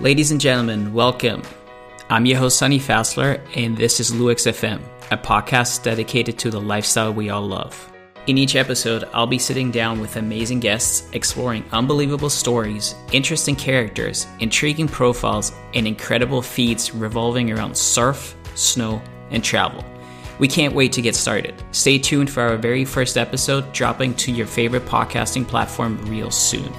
Ladies and gentlemen, welcome. I'm your host, Sunny Fassler, and this is LUEX FM, a podcast dedicated to the lifestyle we all love. In each episode, I'll be sitting down with amazing guests, exploring unbelievable stories, interesting characters, intriguing profiles, and incredible feats revolving around surf, snow, and travel. We can't wait to get started. Stay tuned for our very first episode dropping to your favorite podcasting platform real soon.